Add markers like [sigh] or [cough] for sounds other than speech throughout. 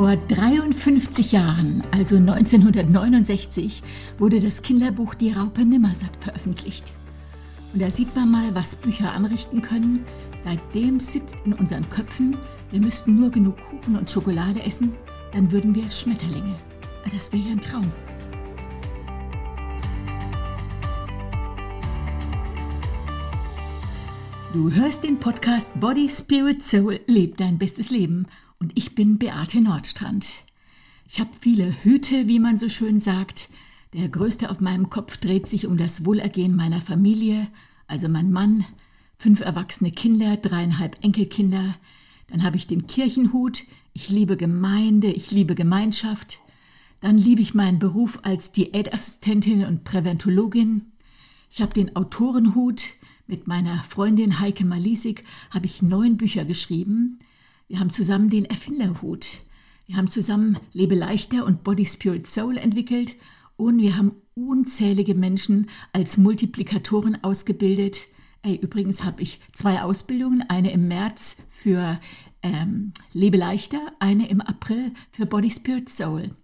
Vor 53 Jahren, also 1969, wurde das Kinderbuch Die Raupe Nimmersatt veröffentlicht. Und da sieht man mal, was Bücher anrichten können. Seitdem sitzt in unseren Köpfen, wir müssten nur genug Kuchen und Schokolade essen, dann würden wir Schmetterlinge. Das wäre ja ein Traum. Du hörst den Podcast Body, Spirit, Soul, Leb dein bestes Leben. Und ich bin Beate Nordstrand. Ich habe viele Hüte, wie man so schön sagt. Der größte auf meinem Kopf dreht sich um das Wohlergehen meiner Familie, also mein Mann, fünf erwachsene Kinder, dreieinhalb Enkelkinder. Dann habe ich den Kirchenhut. Ich liebe Gemeinde, ich liebe Gemeinschaft. Dann liebe ich meinen Beruf als Diätassistentin und Präventologin. Ich habe den Autorenhut. Mit meiner Freundin Heike Malisik habe ich neun Bücher geschrieben. Wir haben zusammen den Erfinderhut. Wir haben zusammen Lebe leichter und Body Spirit Soul entwickelt und wir haben unzählige Menschen als Multiplikatoren ausgebildet. Ey, übrigens habe ich zwei Ausbildungen, eine im März für ähm, Lebe leichter, eine im April für Body Spirit Soul.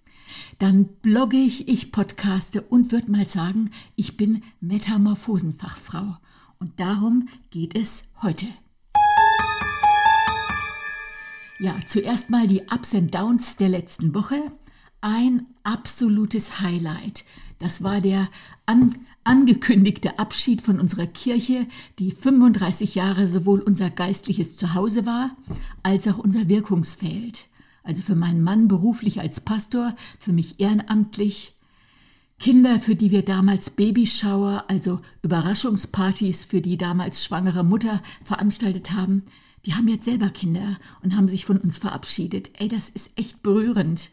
Dann blogge ich, ich podcaste und würde mal sagen, ich bin Metamorphosenfachfrau. Und darum geht es heute. Ja, zuerst mal die Ups and Downs der letzten Woche. Ein absolutes Highlight. Das war der an, angekündigte Abschied von unserer Kirche, die 35 Jahre sowohl unser geistliches Zuhause war, als auch unser Wirkungsfeld. Also für meinen Mann beruflich als Pastor, für mich ehrenamtlich, Kinder, für die wir damals Babyschauer, also Überraschungspartys für die damals schwangere Mutter veranstaltet haben, die haben jetzt selber Kinder und haben sich von uns verabschiedet. Ey, das ist echt berührend.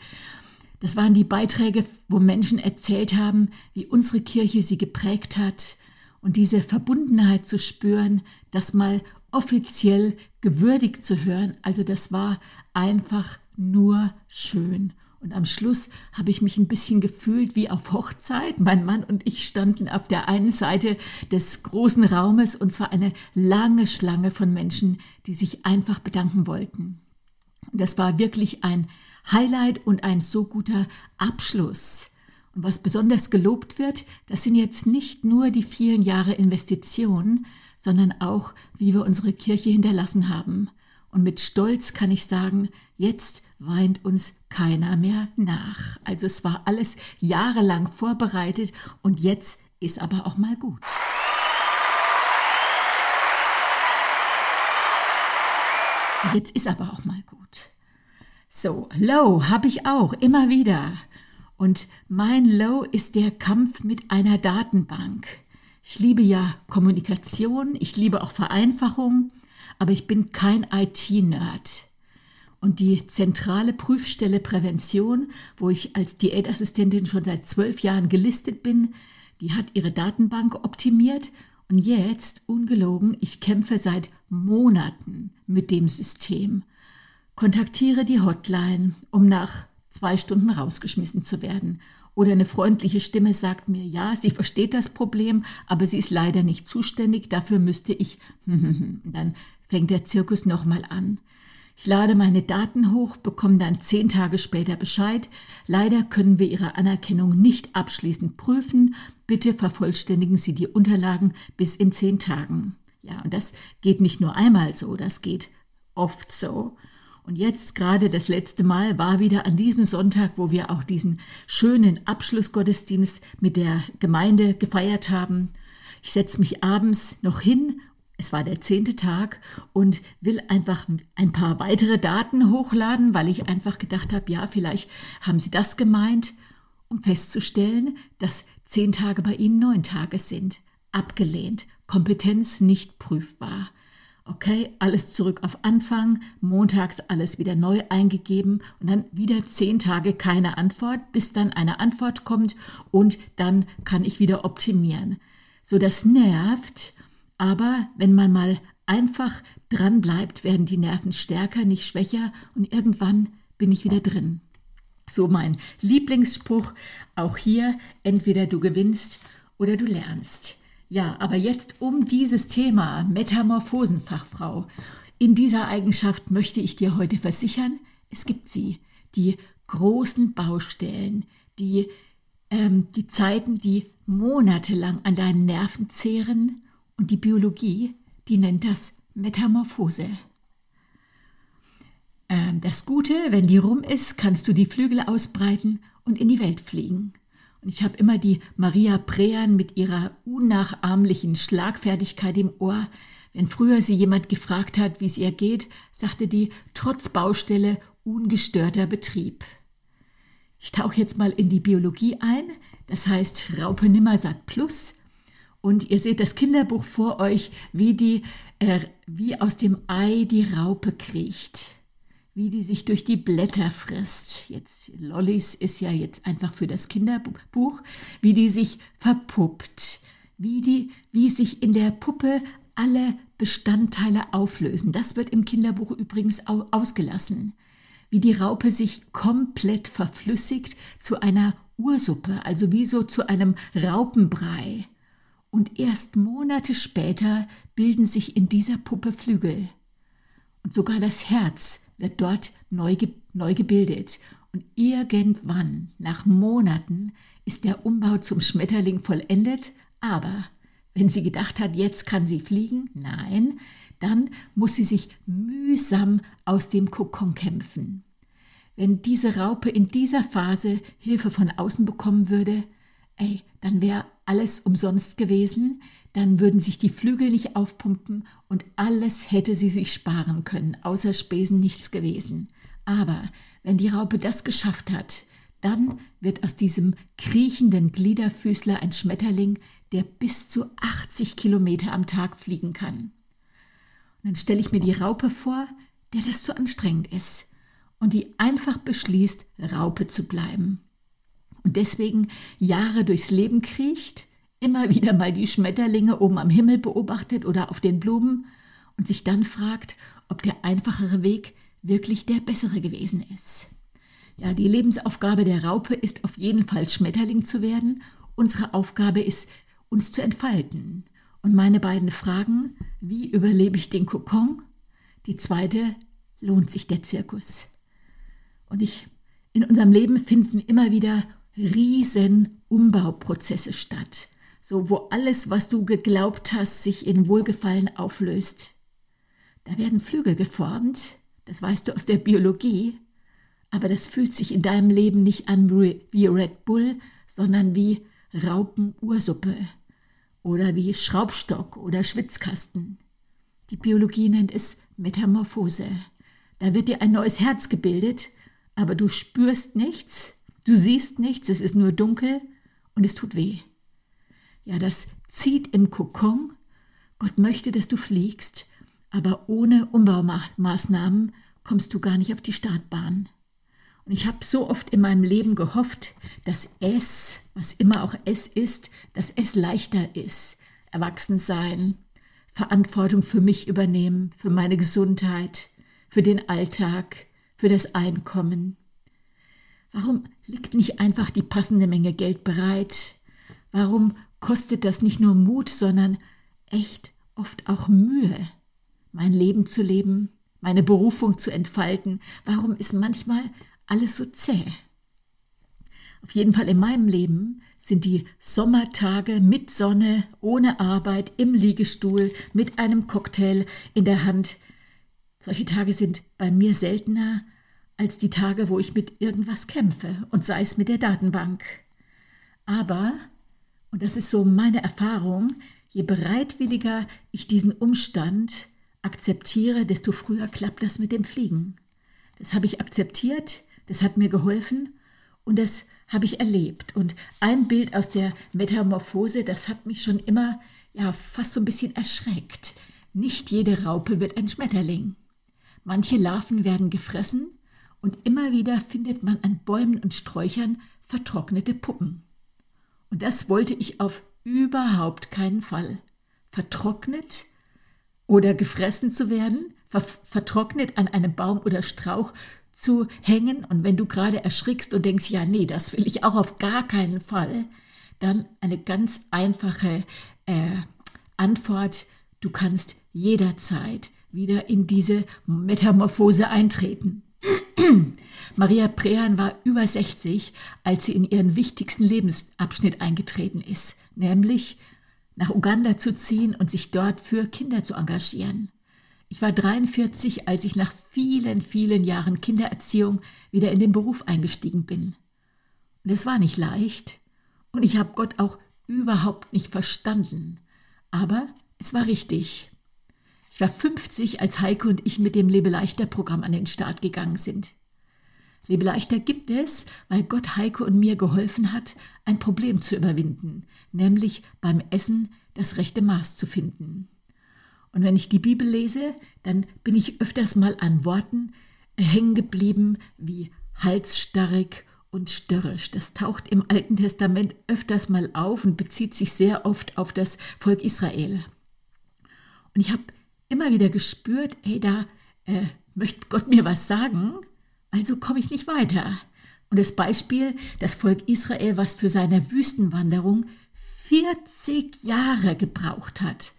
Das waren die Beiträge, wo Menschen erzählt haben, wie unsere Kirche sie geprägt hat und diese Verbundenheit zu spüren, das mal offiziell gewürdigt zu hören. Also das war einfach nur schön. Und am Schluss habe ich mich ein bisschen gefühlt wie auf Hochzeit. Mein Mann und ich standen auf der einen Seite des großen Raumes und zwar eine lange Schlange von Menschen, die sich einfach bedanken wollten. Und das war wirklich ein Highlight und ein so guter Abschluss. Und was besonders gelobt wird, das sind jetzt nicht nur die vielen Jahre Investitionen, sondern auch, wie wir unsere Kirche hinterlassen haben. Und mit Stolz kann ich sagen, jetzt weint uns keiner mehr nach. Also es war alles jahrelang vorbereitet und jetzt ist aber auch mal gut. Jetzt ist aber auch mal gut. So, Low habe ich auch immer wieder. Und mein Low ist der Kampf mit einer Datenbank. Ich liebe ja Kommunikation, ich liebe auch Vereinfachung, aber ich bin kein IT-Nerd. Und die zentrale Prüfstelle Prävention, wo ich als Diätassistentin schon seit zwölf Jahren gelistet bin, die hat ihre Datenbank optimiert und jetzt, ungelogen, ich kämpfe seit Monaten mit dem System. Kontaktiere die Hotline, um nach zwei Stunden rausgeschmissen zu werden. Oder eine freundliche Stimme sagt mir, ja, sie versteht das Problem, aber sie ist leider nicht zuständig, dafür müsste ich. [laughs] Dann fängt der Zirkus nochmal an. Ich lade meine Daten hoch, bekomme dann zehn Tage später Bescheid. Leider können wir Ihre Anerkennung nicht abschließend prüfen. Bitte vervollständigen Sie die Unterlagen bis in zehn Tagen. Ja, und das geht nicht nur einmal so, das geht oft so. Und jetzt gerade das letzte Mal war wieder an diesem Sonntag, wo wir auch diesen schönen Abschlussgottesdienst mit der Gemeinde gefeiert haben. Ich setze mich abends noch hin es war der zehnte Tag und will einfach ein paar weitere Daten hochladen, weil ich einfach gedacht habe, ja, vielleicht haben Sie das gemeint, um festzustellen, dass zehn Tage bei Ihnen neun Tage sind. Abgelehnt. Kompetenz nicht prüfbar. Okay, alles zurück auf Anfang, montags alles wieder neu eingegeben und dann wieder zehn Tage keine Antwort, bis dann eine Antwort kommt und dann kann ich wieder optimieren. So, das nervt aber wenn man mal einfach dran bleibt, werden die Nerven stärker, nicht schwächer und irgendwann bin ich wieder drin. So mein Lieblingsspruch, auch hier, entweder du gewinnst oder du lernst. Ja, aber jetzt um dieses Thema Metamorphosenfachfrau. In dieser Eigenschaft möchte ich dir heute versichern, es gibt sie. die großen Baustellen, die, ähm, die Zeiten, die monatelang an deinen Nerven zehren und die Biologie, die nennt das Metamorphose. Ähm, das Gute, wenn die rum ist, kannst du die Flügel ausbreiten und in die Welt fliegen. Und ich habe immer die Maria Prean mit ihrer unnachahmlichen Schlagfertigkeit im Ohr. Wenn früher sie jemand gefragt hat, wie es ihr geht, sagte die, trotz Baustelle ungestörter Betrieb. Ich tauche jetzt mal in die Biologie ein, das heißt Raupe Nimmersatt Plus. Und ihr seht das Kinderbuch vor euch, wie, die, äh, wie aus dem Ei die Raupe kriecht wie die sich durch die Blätter frisst. Jetzt Lollis ist ja jetzt einfach für das Kinderbuch, wie die sich verpuppt, wie die, wie sich in der Puppe alle Bestandteile auflösen. Das wird im Kinderbuch übrigens ausgelassen. Wie die Raupe sich komplett verflüssigt zu einer Ursuppe, also wie so zu einem Raupenbrei. Und erst Monate später bilden sich in dieser Puppe Flügel. Und sogar das Herz wird dort neu, neu gebildet. Und irgendwann, nach Monaten, ist der Umbau zum Schmetterling vollendet. Aber wenn sie gedacht hat, jetzt kann sie fliegen, nein, dann muss sie sich mühsam aus dem Kokon kämpfen. Wenn diese Raupe in dieser Phase Hilfe von außen bekommen würde, ey, dann wäre alles umsonst gewesen, dann würden sich die Flügel nicht aufpumpen und alles hätte sie sich sparen können, außer Spesen nichts gewesen. Aber wenn die Raupe das geschafft hat, dann wird aus diesem kriechenden Gliederfüßler ein Schmetterling, der bis zu 80 Kilometer am Tag fliegen kann. Und dann stelle ich mir die Raupe vor, der das zu anstrengend ist und die einfach beschließt, Raupe zu bleiben. Und deswegen Jahre durchs Leben kriecht, immer wieder mal die Schmetterlinge oben am Himmel beobachtet oder auf den Blumen und sich dann fragt, ob der einfachere Weg wirklich der bessere gewesen ist. Ja, die Lebensaufgabe der Raupe ist auf jeden Fall Schmetterling zu werden. Unsere Aufgabe ist, uns zu entfalten. Und meine beiden Fragen, wie überlebe ich den Kokon? Die zweite, lohnt sich der Zirkus? Und ich, in unserem Leben finden immer wieder riesen Umbauprozesse statt so wo alles, was du geglaubt hast, sich in Wohlgefallen auflöst. Da werden Flügel geformt, das weißt du aus der Biologie, aber das fühlt sich in deinem Leben nicht an wie Red Bull, sondern wie Raupenursuppe oder wie Schraubstock oder Schwitzkasten. Die Biologie nennt es Metamorphose. Da wird dir ein neues Herz gebildet, aber du spürst nichts, du siehst nichts, es ist nur dunkel und es tut weh. Ja, das zieht im Kokon. Gott möchte, dass du fliegst, aber ohne Umbaumaßnahmen kommst du gar nicht auf die Startbahn. Und ich habe so oft in meinem Leben gehofft, dass es, was immer auch es ist, dass es leichter ist. Erwachsen sein, Verantwortung für mich übernehmen, für meine Gesundheit, für den Alltag, für das Einkommen. Warum liegt nicht einfach die passende Menge Geld bereit? Warum kostet das nicht nur Mut, sondern echt oft auch Mühe, mein Leben zu leben, meine Berufung zu entfalten. Warum ist manchmal alles so zäh? Auf jeden Fall in meinem Leben sind die Sommertage mit Sonne, ohne Arbeit, im Liegestuhl, mit einem Cocktail in der Hand. Solche Tage sind bei mir seltener als die Tage, wo ich mit irgendwas kämpfe, und sei es mit der Datenbank. Aber und das ist so meine Erfahrung, je bereitwilliger ich diesen Umstand akzeptiere, desto früher klappt das mit dem Fliegen. Das habe ich akzeptiert, das hat mir geholfen und das habe ich erlebt. Und ein Bild aus der Metamorphose, das hat mich schon immer ja fast so ein bisschen erschreckt. Nicht jede Raupe wird ein Schmetterling. Manche Larven werden gefressen und immer wieder findet man an Bäumen und Sträuchern vertrocknete Puppen. Und das wollte ich auf überhaupt keinen Fall. Vertrocknet oder gefressen zu werden, ver vertrocknet an einem Baum oder Strauch zu hängen und wenn du gerade erschrickst und denkst, ja, nee, das will ich auch auf gar keinen Fall, dann eine ganz einfache äh, Antwort, du kannst jederzeit wieder in diese Metamorphose eintreten. [clears throat] Maria Prehan war über 60, als sie in ihren wichtigsten Lebensabschnitt eingetreten ist, nämlich nach Uganda zu ziehen und sich dort für Kinder zu engagieren. Ich war 43, als ich nach vielen, vielen Jahren Kindererziehung wieder in den Beruf eingestiegen bin. Und es war nicht leicht und ich habe Gott auch überhaupt nicht verstanden. Aber es war richtig. Ich war 50, als Heike und ich mit dem Lebeleichter-Programm an den Start gegangen sind. Lebeleichter gibt es, weil Gott Heike und mir geholfen hat, ein Problem zu überwinden, nämlich beim Essen das rechte Maß zu finden. Und wenn ich die Bibel lese, dann bin ich öfters mal an Worten hängen geblieben wie halsstarrig und störrisch. Das taucht im Alten Testament öfters mal auf und bezieht sich sehr oft auf das Volk Israel. Und ich habe immer wieder gespürt, hey, da äh, möchte Gott mir was sagen, also komme ich nicht weiter. Und das Beispiel, das Volk Israel, was für seine Wüstenwanderung 40 Jahre gebraucht hat,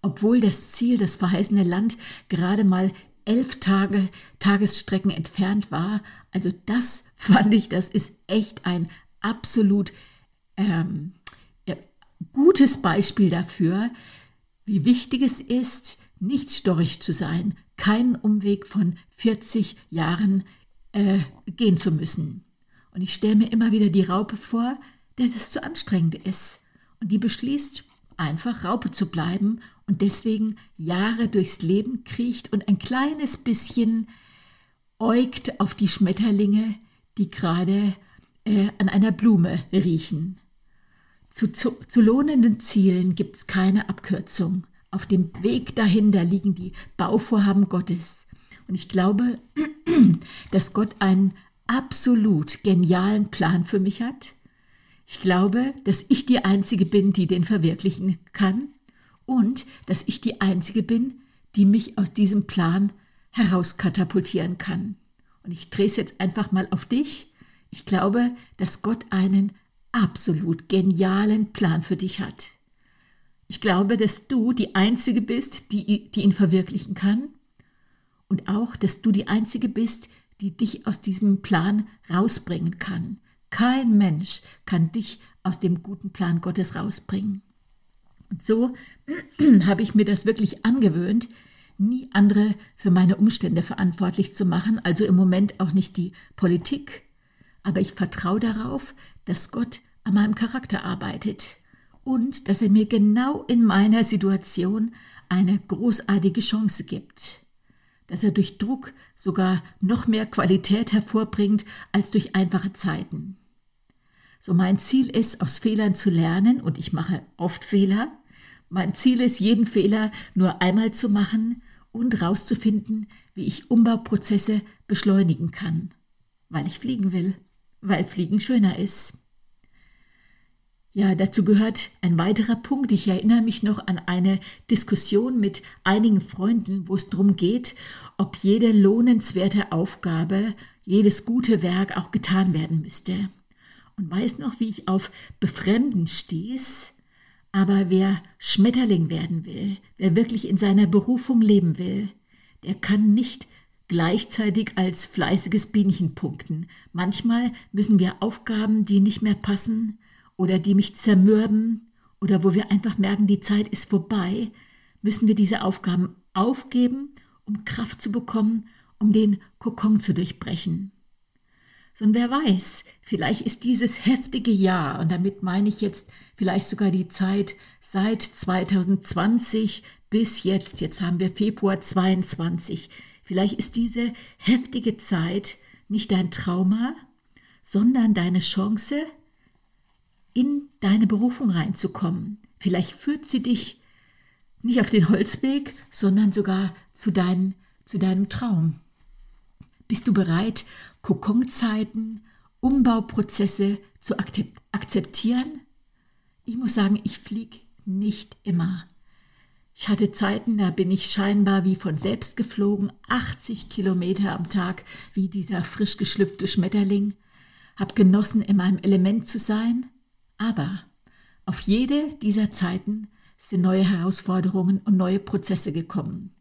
obwohl das Ziel, das verheißene Land, gerade mal elf Tage Tagesstrecken entfernt war. Also das [laughs] fand ich, das ist echt ein absolut ähm, ja, gutes Beispiel dafür, wie wichtig es ist, nicht storch zu sein, keinen Umweg von 40 Jahren äh, gehen zu müssen. Und ich stelle mir immer wieder die Raupe vor, der das zu anstrengend ist. Und die beschließt, einfach Raupe zu bleiben und deswegen Jahre durchs Leben kriecht und ein kleines bisschen äugt auf die Schmetterlinge, die gerade äh, an einer Blume riechen. Zu, zu, zu lohnenden Zielen gibt es keine Abkürzung. Auf dem Weg dahinter liegen die Bauvorhaben Gottes. Und ich glaube, [clears throat] dass Gott einen absolut genialen Plan für mich hat. Ich glaube, dass ich die Einzige bin, die den verwirklichen kann. Und dass ich die Einzige bin, die mich aus diesem Plan herauskatapultieren kann. Und ich drehe es jetzt einfach mal auf dich. Ich glaube, dass Gott einen absolut genialen Plan für dich hat. Ich glaube, dass du die Einzige bist, die, die ihn verwirklichen kann und auch, dass du die Einzige bist, die dich aus diesem Plan rausbringen kann. Kein Mensch kann dich aus dem guten Plan Gottes rausbringen. Und so [clears throat] habe ich mir das wirklich angewöhnt, nie andere für meine Umstände verantwortlich zu machen, also im Moment auch nicht die Politik. Aber ich vertraue darauf, dass Gott an meinem Charakter arbeitet und dass er mir genau in meiner Situation eine großartige Chance gibt dass er durch Druck sogar noch mehr Qualität hervorbringt als durch einfache Zeiten. So mein Ziel ist, aus Fehlern zu lernen, und ich mache oft Fehler. Mein Ziel ist, jeden Fehler nur einmal zu machen und rauszufinden, wie ich Umbauprozesse beschleunigen kann, weil ich fliegen will, weil Fliegen schöner ist. Ja, dazu gehört ein weiterer Punkt. Ich erinnere mich noch an eine Diskussion mit einigen Freunden, wo es darum geht, ob jede lohnenswerte Aufgabe, jedes gute Werk auch getan werden müsste. Und weiß noch, wie ich auf Befremden stieß. Aber wer Schmetterling werden will, wer wirklich in seiner Berufung leben will, der kann nicht gleichzeitig als fleißiges Bienchen punkten. Manchmal müssen wir Aufgaben, die nicht mehr passen, oder die mich zermürben oder wo wir einfach merken, die Zeit ist vorbei, müssen wir diese Aufgaben aufgeben, um Kraft zu bekommen, um den Kokon zu durchbrechen. Sondern wer weiß, vielleicht ist dieses heftige Jahr, und damit meine ich jetzt vielleicht sogar die Zeit seit 2020 bis jetzt, jetzt haben wir Februar 22, vielleicht ist diese heftige Zeit nicht dein Trauma, sondern deine Chance, in deine Berufung reinzukommen. Vielleicht führt sie dich nicht auf den Holzweg, sondern sogar zu, dein, zu deinem Traum. Bist du bereit, Kokonzeiten, Umbauprozesse zu akzeptieren? Ich muss sagen, ich fliege nicht immer. Ich hatte Zeiten, da bin ich scheinbar wie von selbst geflogen, 80 Kilometer am Tag, wie dieser frisch geschlüpfte Schmetterling, hab genossen, in meinem Element zu sein, aber auf jede dieser Zeiten sind neue Herausforderungen und neue Prozesse gekommen.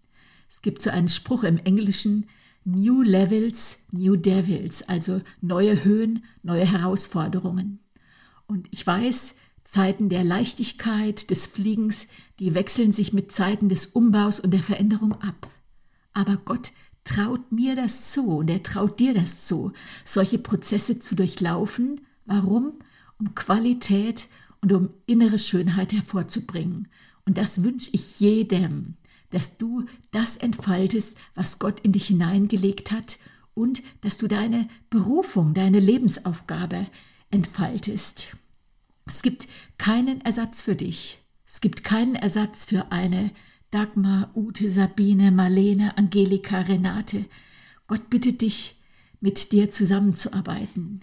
Es gibt so einen Spruch im Englischen, New Levels, New Devils, also neue Höhen, neue Herausforderungen. Und ich weiß, Zeiten der Leichtigkeit, des Fliegens, die wechseln sich mit Zeiten des Umbaus und der Veränderung ab. Aber Gott traut mir das zu und er traut dir das zu, solche Prozesse zu durchlaufen. Warum? Um Qualität und um innere Schönheit hervorzubringen. Und das wünsche ich jedem, dass du das entfaltest, was Gott in dich hineingelegt hat und dass du deine Berufung, deine Lebensaufgabe entfaltest. Es gibt keinen Ersatz für dich. Es gibt keinen Ersatz für eine Dagmar, Ute, Sabine, Marlene, Angelika, Renate. Gott bittet dich, mit dir zusammenzuarbeiten.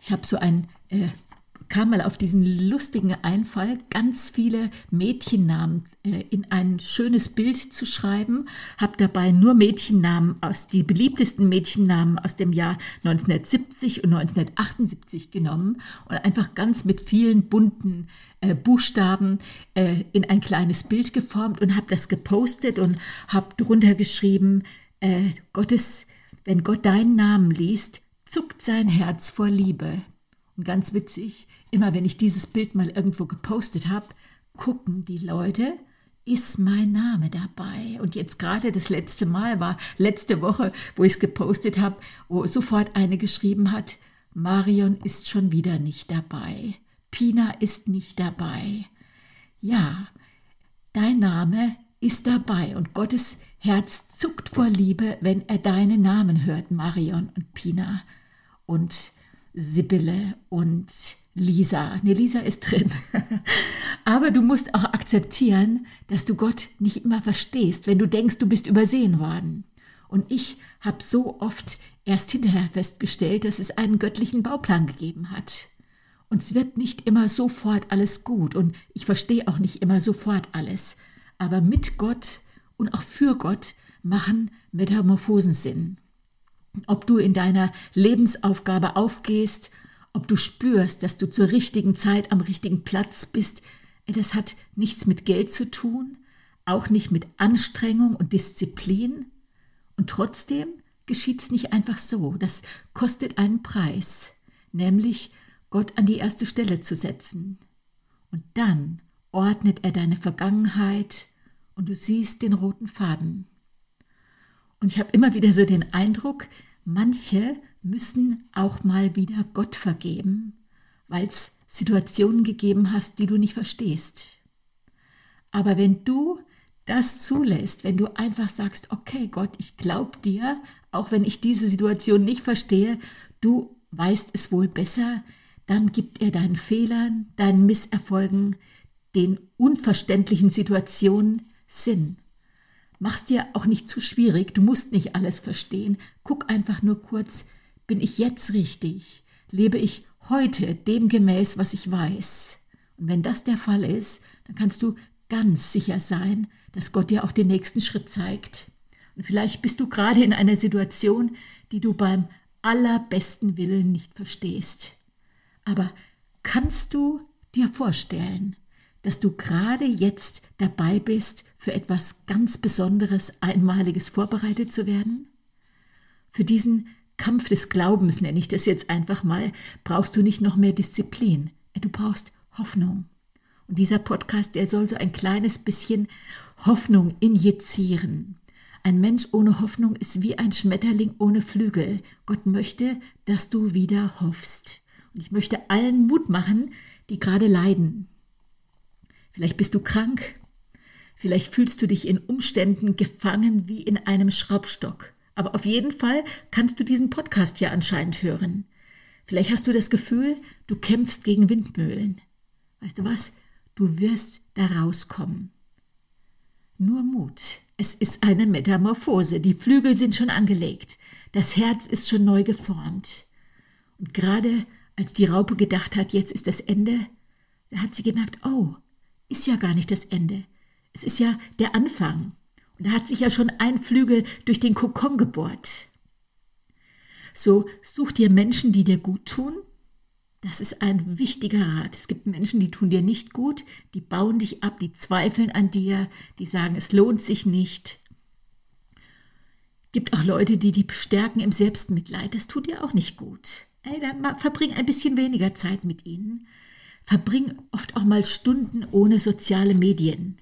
Ich habe so ein äh, kam mal auf diesen lustigen Einfall, ganz viele Mädchennamen äh, in ein schönes Bild zu schreiben, habe dabei nur Mädchennamen aus die beliebtesten Mädchennamen aus dem Jahr 1970 und 1978 genommen und einfach ganz mit vielen bunten äh, Buchstaben äh, in ein kleines Bild geformt und habe das gepostet und habe drunter geschrieben, äh, Gottes, wenn Gott deinen Namen liest, zuckt sein Herz vor Liebe. Und ganz witzig, immer wenn ich dieses Bild mal irgendwo gepostet habe, gucken die Leute, ist mein Name dabei. Und jetzt gerade das letzte Mal war letzte Woche, wo ich es gepostet habe, wo sofort eine geschrieben hat, Marion ist schon wieder nicht dabei. Pina ist nicht dabei. Ja, dein Name ist dabei und Gottes Herz zuckt vor Liebe, wenn er deinen Namen hört, Marion und Pina und Sibylle und Lisa. Ne, Lisa ist drin. [laughs] Aber du musst auch akzeptieren, dass du Gott nicht immer verstehst, wenn du denkst, du bist übersehen worden. Und ich habe so oft erst hinterher festgestellt, dass es einen göttlichen Bauplan gegeben hat. Und es wird nicht immer sofort alles gut und ich verstehe auch nicht immer sofort alles. Aber mit Gott und auch für Gott machen Metamorphosen Sinn. Ob du in deiner Lebensaufgabe aufgehst ob du spürst, dass du zur richtigen Zeit am richtigen Platz bist, das hat nichts mit Geld zu tun, auch nicht mit Anstrengung und Disziplin. Und trotzdem geschieht es nicht einfach so. Das kostet einen Preis, nämlich Gott an die erste Stelle zu setzen. Und dann ordnet er deine Vergangenheit und du siehst den roten Faden. Und ich habe immer wieder so den Eindruck, manche müssen auch mal wieder Gott vergeben, weil es Situationen gegeben hast, die du nicht verstehst. Aber wenn du das zulässt, wenn du einfach sagst, okay Gott, ich glaube dir, auch wenn ich diese Situation nicht verstehe, du weißt es wohl besser, dann gibt er deinen Fehlern, deinen Misserfolgen, den unverständlichen Situationen Sinn. Mach's dir auch nicht zu schwierig, du musst nicht alles verstehen. Guck einfach nur kurz, bin ich jetzt richtig? Lebe ich heute dem gemäß, was ich weiß? Und wenn das der Fall ist, dann kannst du ganz sicher sein, dass Gott dir auch den nächsten Schritt zeigt. Und vielleicht bist du gerade in einer Situation, die du beim allerbesten Willen nicht verstehst. Aber kannst du dir vorstellen, dass du gerade jetzt dabei bist, für etwas ganz Besonderes, Einmaliges vorbereitet zu werden? Für diesen Kampf des Glaubens, nenne ich das jetzt einfach mal, brauchst du nicht noch mehr Disziplin. Du brauchst Hoffnung. Und dieser Podcast, der soll so ein kleines bisschen Hoffnung injizieren. Ein Mensch ohne Hoffnung ist wie ein Schmetterling ohne Flügel. Gott möchte, dass du wieder hoffst. Und ich möchte allen Mut machen, die gerade leiden. Vielleicht bist du krank. Vielleicht fühlst du dich in Umständen gefangen wie in einem Schraubstock. Aber auf jeden Fall kannst du diesen Podcast ja anscheinend hören. Vielleicht hast du das Gefühl, du kämpfst gegen Windmühlen. Weißt du was? Du wirst da rauskommen. Nur Mut. Es ist eine Metamorphose. Die Flügel sind schon angelegt. Das Herz ist schon neu geformt. Und gerade als die Raupe gedacht hat, jetzt ist das Ende, da hat sie gemerkt, oh, ist ja gar nicht das Ende. Es ist ja der Anfang. Und da hat sich ja schon ein Flügel durch den Kokon gebohrt. So such dir Menschen, die dir gut tun. Das ist ein wichtiger Rat. Es gibt Menschen, die tun dir nicht gut, die bauen dich ab, die zweifeln an dir, die sagen, es lohnt sich nicht. Gibt auch Leute, die die bestärken im Selbstmitleid. Das tut dir auch nicht gut. Ey, dann verbring ein bisschen weniger Zeit mit ihnen. Verbring oft auch mal Stunden ohne soziale Medien.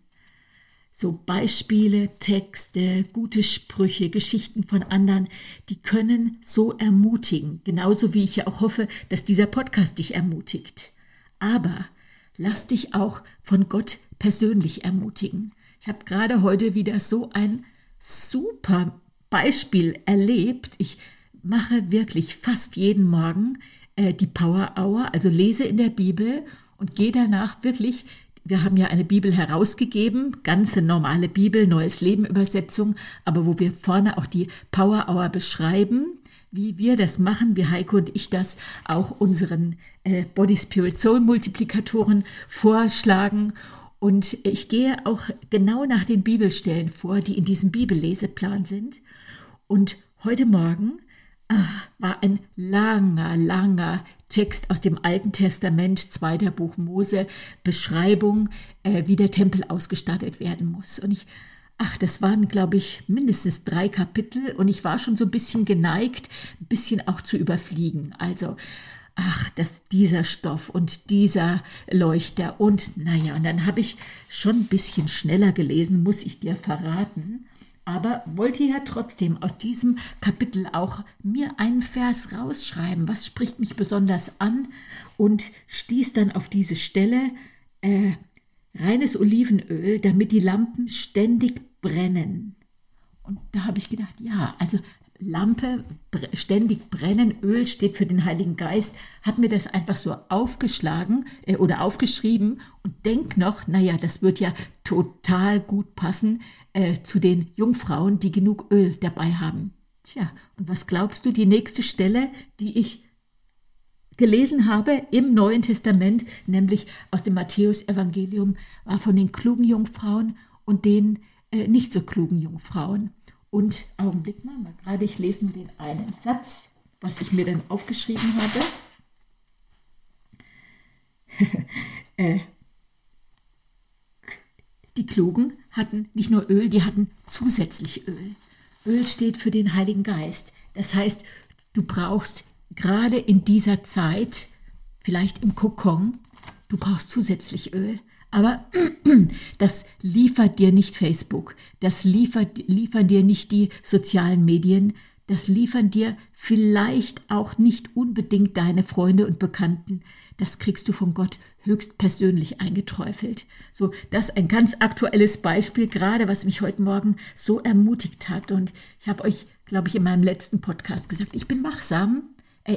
So Beispiele, Texte, gute Sprüche, Geschichten von anderen, die können so ermutigen, genauso wie ich ja auch hoffe, dass dieser Podcast dich ermutigt. Aber lass dich auch von Gott persönlich ermutigen. Ich habe gerade heute wieder so ein super Beispiel erlebt. Ich mache wirklich fast jeden Morgen äh, die Power Hour, also lese in der Bibel und gehe danach wirklich wir haben ja eine Bibel herausgegeben, ganze normale Bibel, Neues Leben Übersetzung, aber wo wir vorne auch die Power Hour beschreiben, wie wir das machen, wie Heiko und ich das auch unseren äh, Body Spirit Soul Multiplikatoren vorschlagen. Und ich gehe auch genau nach den Bibelstellen vor, die in diesem Bibelleseplan sind. Und heute Morgen ach, war ein langer, langer Text aus dem Alten Testament, zweiter Buch Mose, Beschreibung, äh, wie der Tempel ausgestattet werden muss. Und ich, ach, das waren, glaube ich, mindestens drei Kapitel und ich war schon so ein bisschen geneigt, ein bisschen auch zu überfliegen. Also, ach, das, dieser Stoff und dieser Leuchter und naja, und dann habe ich schon ein bisschen schneller gelesen, muss ich dir verraten aber wollte ja trotzdem aus diesem Kapitel auch mir einen Vers rausschreiben, was spricht mich besonders an und stieß dann auf diese Stelle äh, reines Olivenöl, damit die Lampen ständig brennen. Und da habe ich gedacht, ja, also Lampe ständig brennen, Öl steht für den Heiligen Geist, hat mir das einfach so aufgeschlagen äh, oder aufgeschrieben und denk noch, naja, das wird ja total gut passen äh, zu den Jungfrauen, die genug Öl dabei haben. Tja, und was glaubst du, die nächste Stelle, die ich gelesen habe im Neuen Testament, nämlich aus dem Matthäus-Evangelium, war von den klugen Jungfrauen und den äh, nicht so klugen Jungfrauen. Und Augenblick mal, mal gerade, ich lese nur den einen Satz, was ich mir dann aufgeschrieben habe. [laughs] äh, die Klugen hatten nicht nur Öl, die hatten zusätzlich Öl. Öl steht für den Heiligen Geist. Das heißt, du brauchst gerade in dieser Zeit, vielleicht im Kokon, du brauchst zusätzlich Öl. Aber [clears throat] das liefert dir nicht Facebook, das liefert, liefern dir nicht die sozialen Medien, das liefern dir vielleicht auch nicht unbedingt deine Freunde und Bekannten. Das kriegst du von Gott höchst persönlich eingeträufelt. So, das ein ganz aktuelles Beispiel, gerade was mich heute Morgen so ermutigt hat. Und ich habe euch, glaube ich, in meinem letzten Podcast gesagt, ich bin wachsam,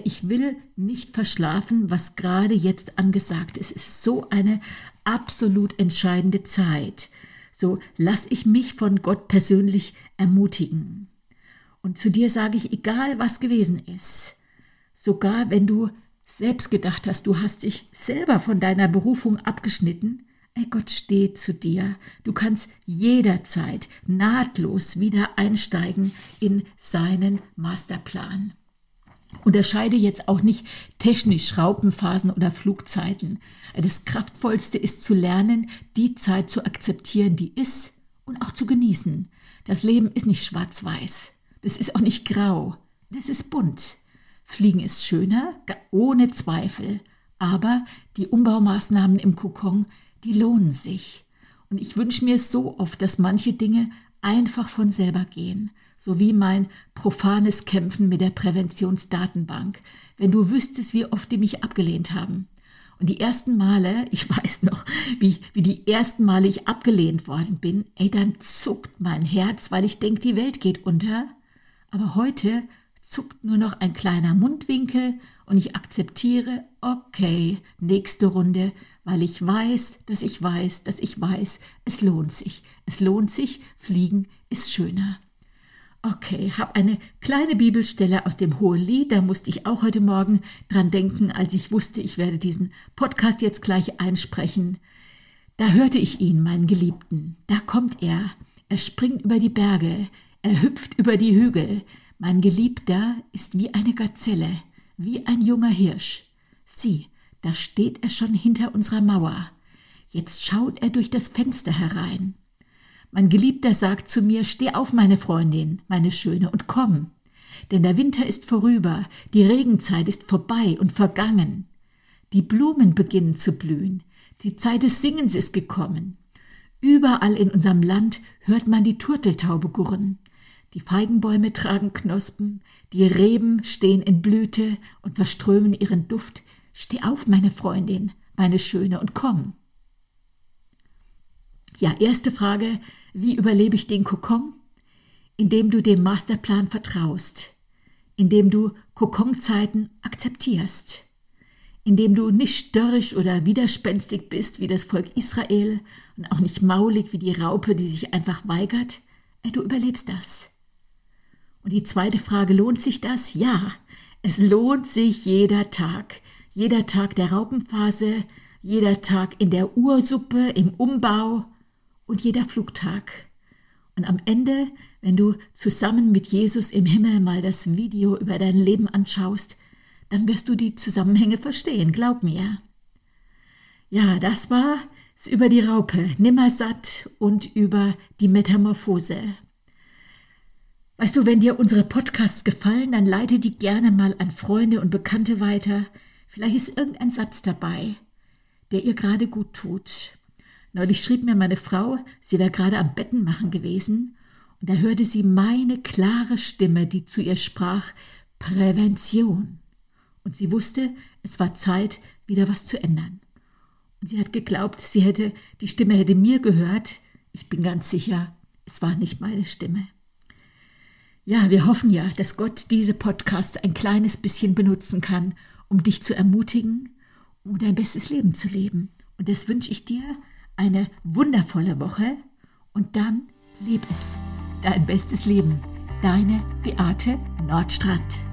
ich will nicht verschlafen, was gerade jetzt angesagt ist. Es ist so eine absolut entscheidende Zeit. So lass ich mich von Gott persönlich ermutigen. Und zu dir sage ich, egal was gewesen ist, sogar wenn du selbst gedacht hast, du hast dich selber von deiner Berufung abgeschnitten, ey, Gott steht zu dir. Du kannst jederzeit nahtlos wieder einsteigen in seinen Masterplan. Unterscheide jetzt auch nicht technisch Schraubenphasen oder Flugzeiten. Das Kraftvollste ist zu lernen, die Zeit zu akzeptieren, die ist und auch zu genießen. Das Leben ist nicht schwarz-weiß. Das ist auch nicht grau. Das ist bunt. Fliegen ist schöner, ohne Zweifel. Aber die Umbaumaßnahmen im Kokon, die lohnen sich. Und ich wünsche mir so oft, dass manche Dinge einfach von selber gehen sowie mein profanes Kämpfen mit der Präventionsdatenbank, wenn du wüsstest, wie oft die mich abgelehnt haben. Und die ersten Male, [laughs] ich weiß noch, wie, wie die ersten Male ich abgelehnt worden bin, ey, dann zuckt mein Herz, weil ich denke, die Welt geht unter. Aber heute zuckt nur noch ein kleiner Mundwinkel und ich akzeptiere, okay, nächste Runde, weil ich weiß, dass ich weiß, dass ich weiß, es lohnt sich. Es lohnt sich, fliegen ist schöner. Okay, habe eine kleine Bibelstelle aus dem Hohen Lied, da musste ich auch heute Morgen dran denken, als ich wusste, ich werde diesen Podcast jetzt gleich einsprechen. Da hörte ich ihn, meinen Geliebten. Da kommt er. Er springt über die Berge, er hüpft über die Hügel. Mein Geliebter ist wie eine Gazelle, wie ein junger Hirsch. Sieh, da steht er schon hinter unserer Mauer. Jetzt schaut er durch das Fenster herein. Mein Geliebter sagt zu mir, steh auf, meine Freundin, meine Schöne, und komm. Denn der Winter ist vorüber, die Regenzeit ist vorbei und vergangen. Die Blumen beginnen zu blühen, die Zeit des Singens ist gekommen. Überall in unserem Land hört man die Turteltaube gurren. Die Feigenbäume tragen Knospen, die Reben stehen in Blüte und verströmen ihren Duft. Steh auf, meine Freundin, meine Schöne, und komm. Ja, erste Frage, wie überlebe ich den Kokon? Indem du dem Masterplan vertraust, indem du Kokonzeiten akzeptierst, indem du nicht störrisch oder widerspenstig bist wie das Volk Israel und auch nicht maulig wie die Raupe, die sich einfach weigert. Du überlebst das. Und die zweite Frage, lohnt sich das? Ja, es lohnt sich jeder Tag. Jeder Tag der Raupenphase, jeder Tag in der Ursuppe, im Umbau und jeder Flugtag. Und am Ende, wenn du zusammen mit Jesus im Himmel mal das Video über dein Leben anschaust, dann wirst du die Zusammenhänge verstehen, glaub mir. Ja, das war es über die Raupe, nimmersatt und über die Metamorphose. Weißt du, wenn dir unsere Podcasts gefallen, dann leite die gerne mal an Freunde und Bekannte weiter. Vielleicht ist irgendein Satz dabei, der ihr gerade gut tut. Neulich schrieb mir meine Frau, sie wäre gerade am Bettenmachen gewesen, und da hörte sie meine klare Stimme, die zu ihr sprach, Prävention und sie wusste, es war Zeit, wieder was zu ändern. Und sie hat geglaubt, sie hätte, die Stimme hätte mir gehört. Ich bin ganz sicher, es war nicht meine Stimme. Ja, wir hoffen ja, dass Gott diese Podcasts ein kleines bisschen benutzen kann, um dich zu ermutigen, um dein bestes Leben zu leben. Und das wünsche ich dir eine wundervolle Woche und dann leb es. Dein bestes Leben. Deine Beate Nordstrand.